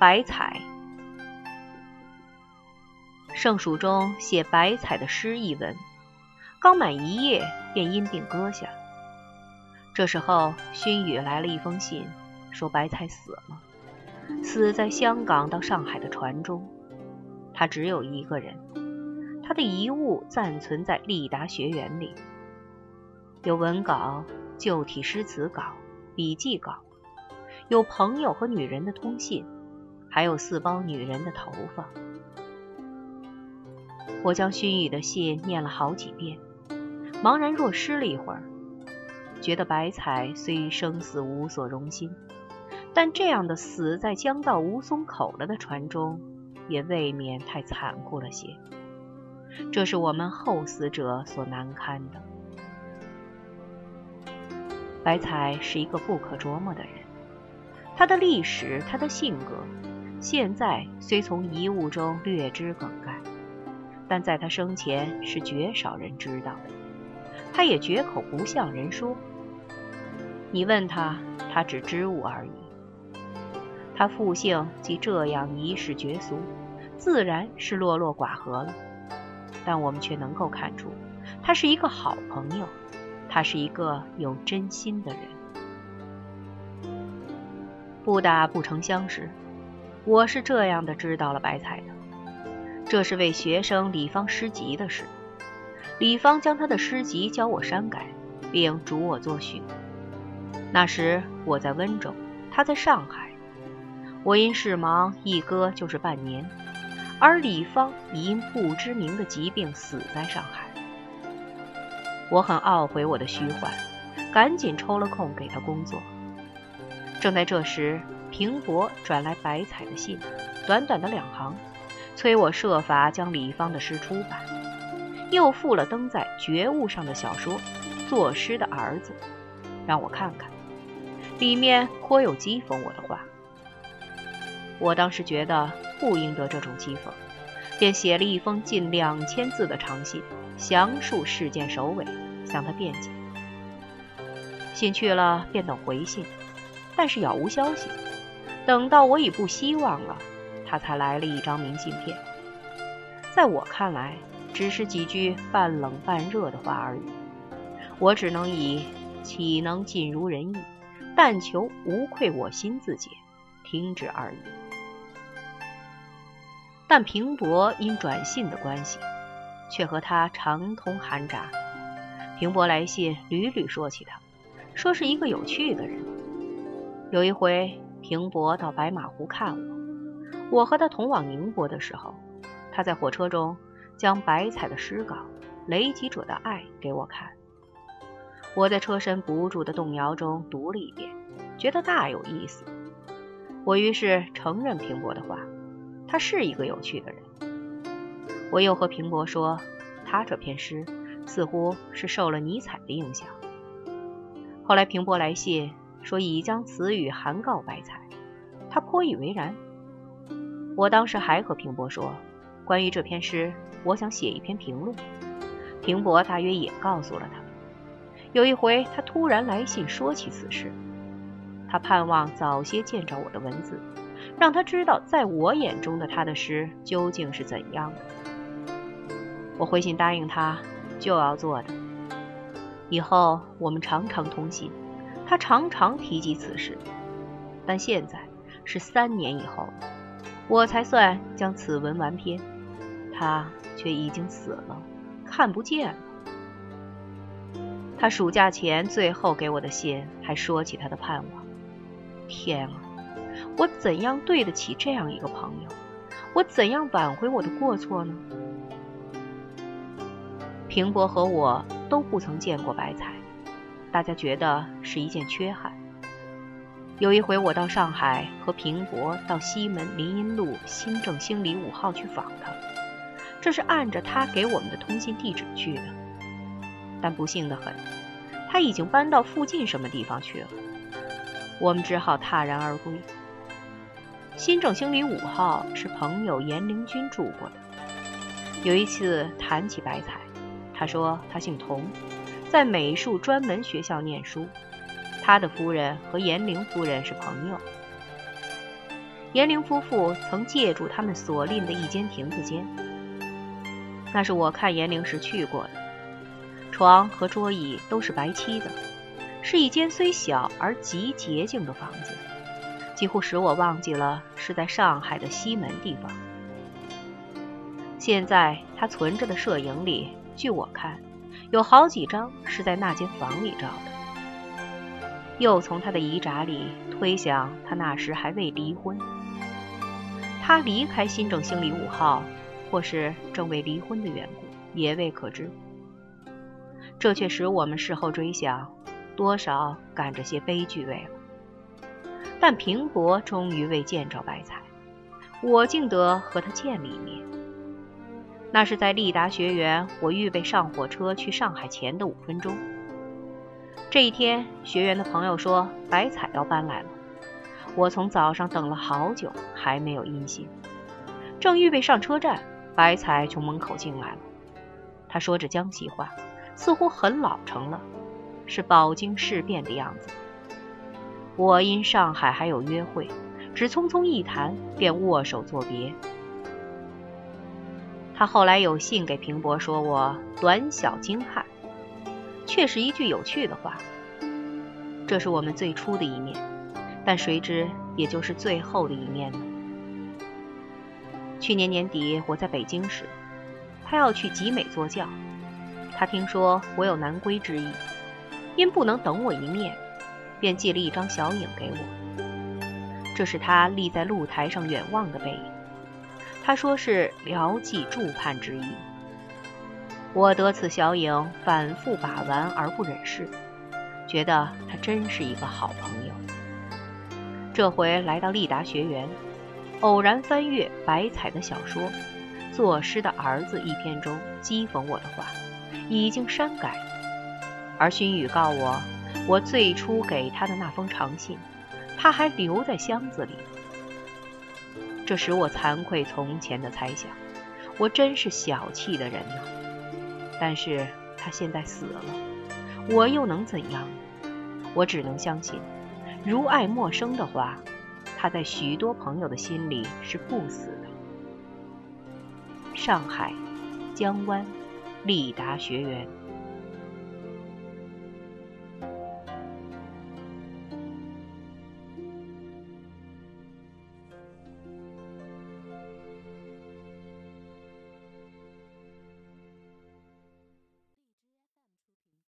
白采。圣书中写白采的诗一文，刚满一页便因病搁下。这时候，熏雨来了一封信，说白彩死了，死在香港到上海的船中。他只有一个人，他的遗物暂存在立达学园里，有文稿、旧体诗词稿、笔记稿，有朋友和女人的通信，还有四包女人的头发。我将熏雨的信念了好几遍，茫然若失了一会儿，觉得白彩虽生死无所容心，但这样的死在江到吴淞口了的船中，也未免太残酷了些。这是我们后死者所难堪的。白彩是一个不可琢磨的人，他的历史，他的性格，现在虽从遗物中略知梗概。但在他生前是绝少人知道的，他也绝口不向人说。你问他，他只知物而已。他复姓即这样一世绝俗，自然是落落寡合了。但我们却能够看出，他是一个好朋友，他是一个有真心的人。不打不成相识，我是这样的知道了白菜的。这是为学生李芳诗集的事。李芳将他的诗集教我删改，并嘱我作序。那时我在温州，他在上海。我因事忙一搁就是半年，而李芳已因不知名的疾病死在上海。我很懊悔我的虚幻，赶紧抽了空给他工作。正在这时，平伯转来白彩的信，短短的两行。催我设法将李芳的诗出版，又附了登在《觉悟》上的小说《作诗的儿子》，让我看看，里面颇有讥讽我的话。我当时觉得不应得这种讥讽，便写了一封近两千字的长信，详述事件首尾，向他辩解。信去了，便等回信，但是杳无消息。等到我已不希望了。他才来了一张明信片，在我看来，只是几句半冷半热的话而已。我只能以“岂能尽如人意，但求无愧我心”自解，停止而已。但平伯因转信的关系，却和他常通寒札。平伯来信屡屡说起他，说是一个有趣的人。有一回，平伯到白马湖看我。我和他同往宁波的时候，他在火车中将白彩的诗稿《雷击者的爱》给我看。我在车身不住的动摇中读了一遍，觉得大有意思。我于是承认平伯的话，他是一个有趣的人。我又和平伯说，他这篇诗似乎是受了尼采的影响。后来平伯来信说已将词语函告白才，他颇以为然。我当时还和平伯说，关于这篇诗，我想写一篇评论。平伯大约也告诉了他。有一回，他突然来信说起此事，他盼望早些见着我的文字，让他知道在我眼中的他的诗究竟是怎样的。我回信答应他就要做的。以后我们常常通信，他常常提及此事，但现在是三年以后。我才算将此文完篇，他却已经死了，看不见了。他暑假前最后给我的信还说起他的盼望。天啊，我怎样对得起这样一个朋友？我怎样挽回我的过错呢？平伯和我都不曾见过白彩，大家觉得是一件缺憾。有一回，我到上海和平伯到西门林荫路新正兴里五号去访他，这是按着他给我们的通信地址去的。但不幸的很，他已经搬到附近什么地方去了，我们只好踏然而归。新正兴里五号是朋友严灵君住过的。有一次谈起白菜，他说他姓童，在美术专门学校念书。他的夫人和严玲夫人是朋友。严玲夫妇曾借住他们所赁的一间亭子间，那是我看严玲时去过的。床和桌椅都是白漆的，是一间虽小而极洁净的房子，几乎使我忘记了是在上海的西门地方。现在他存着的摄影里，据我看，有好几张是在那间房里照的。又从他的遗札里推想，他那时还未离婚。他离开新郑星里五号，或是正为离婚的缘故，也未可知。这却使我们事后追想，多少感着些悲剧味了。但平伯终于未见着白彩，我竟得和他见了一面。那是在立达学园，我预备上火车去上海前的五分钟。这一天，学员的朋友说白彩要搬来了。我从早上等了好久，还没有音信。正预备上车站，白彩从门口进来了。他说着江西话。似乎很老成了，是饱经事变的样子。我因上海还有约会，只匆匆一谈，便握手作别。他后来有信给平伯说我短小精悍，却是一句有趣的话。这是我们最初的一面，但谁知也就是最后的一面呢？去年年底我在北京时，他要去集美做教。他听说我有南归之意，因不能等我一面，便寄了一张小影给我。这是他立在露台上远望的背影。他说是辽冀驻盼之意。我得此小影，反复把玩而不忍视，觉得他真是一个好朋友。这回来到立达学园，偶然翻阅白彩的小说《作诗的儿子》一篇中讥讽我的话。已经删改，而熏雨告我，我最初给他的那封长信，他还留在箱子里。这使我惭愧从前的猜想，我真是小气的人呐。但是他现在死了，我又能怎样？我只能相信，如爱默生的话，他在许多朋友的心里是不死的。上海，江湾。立达学园。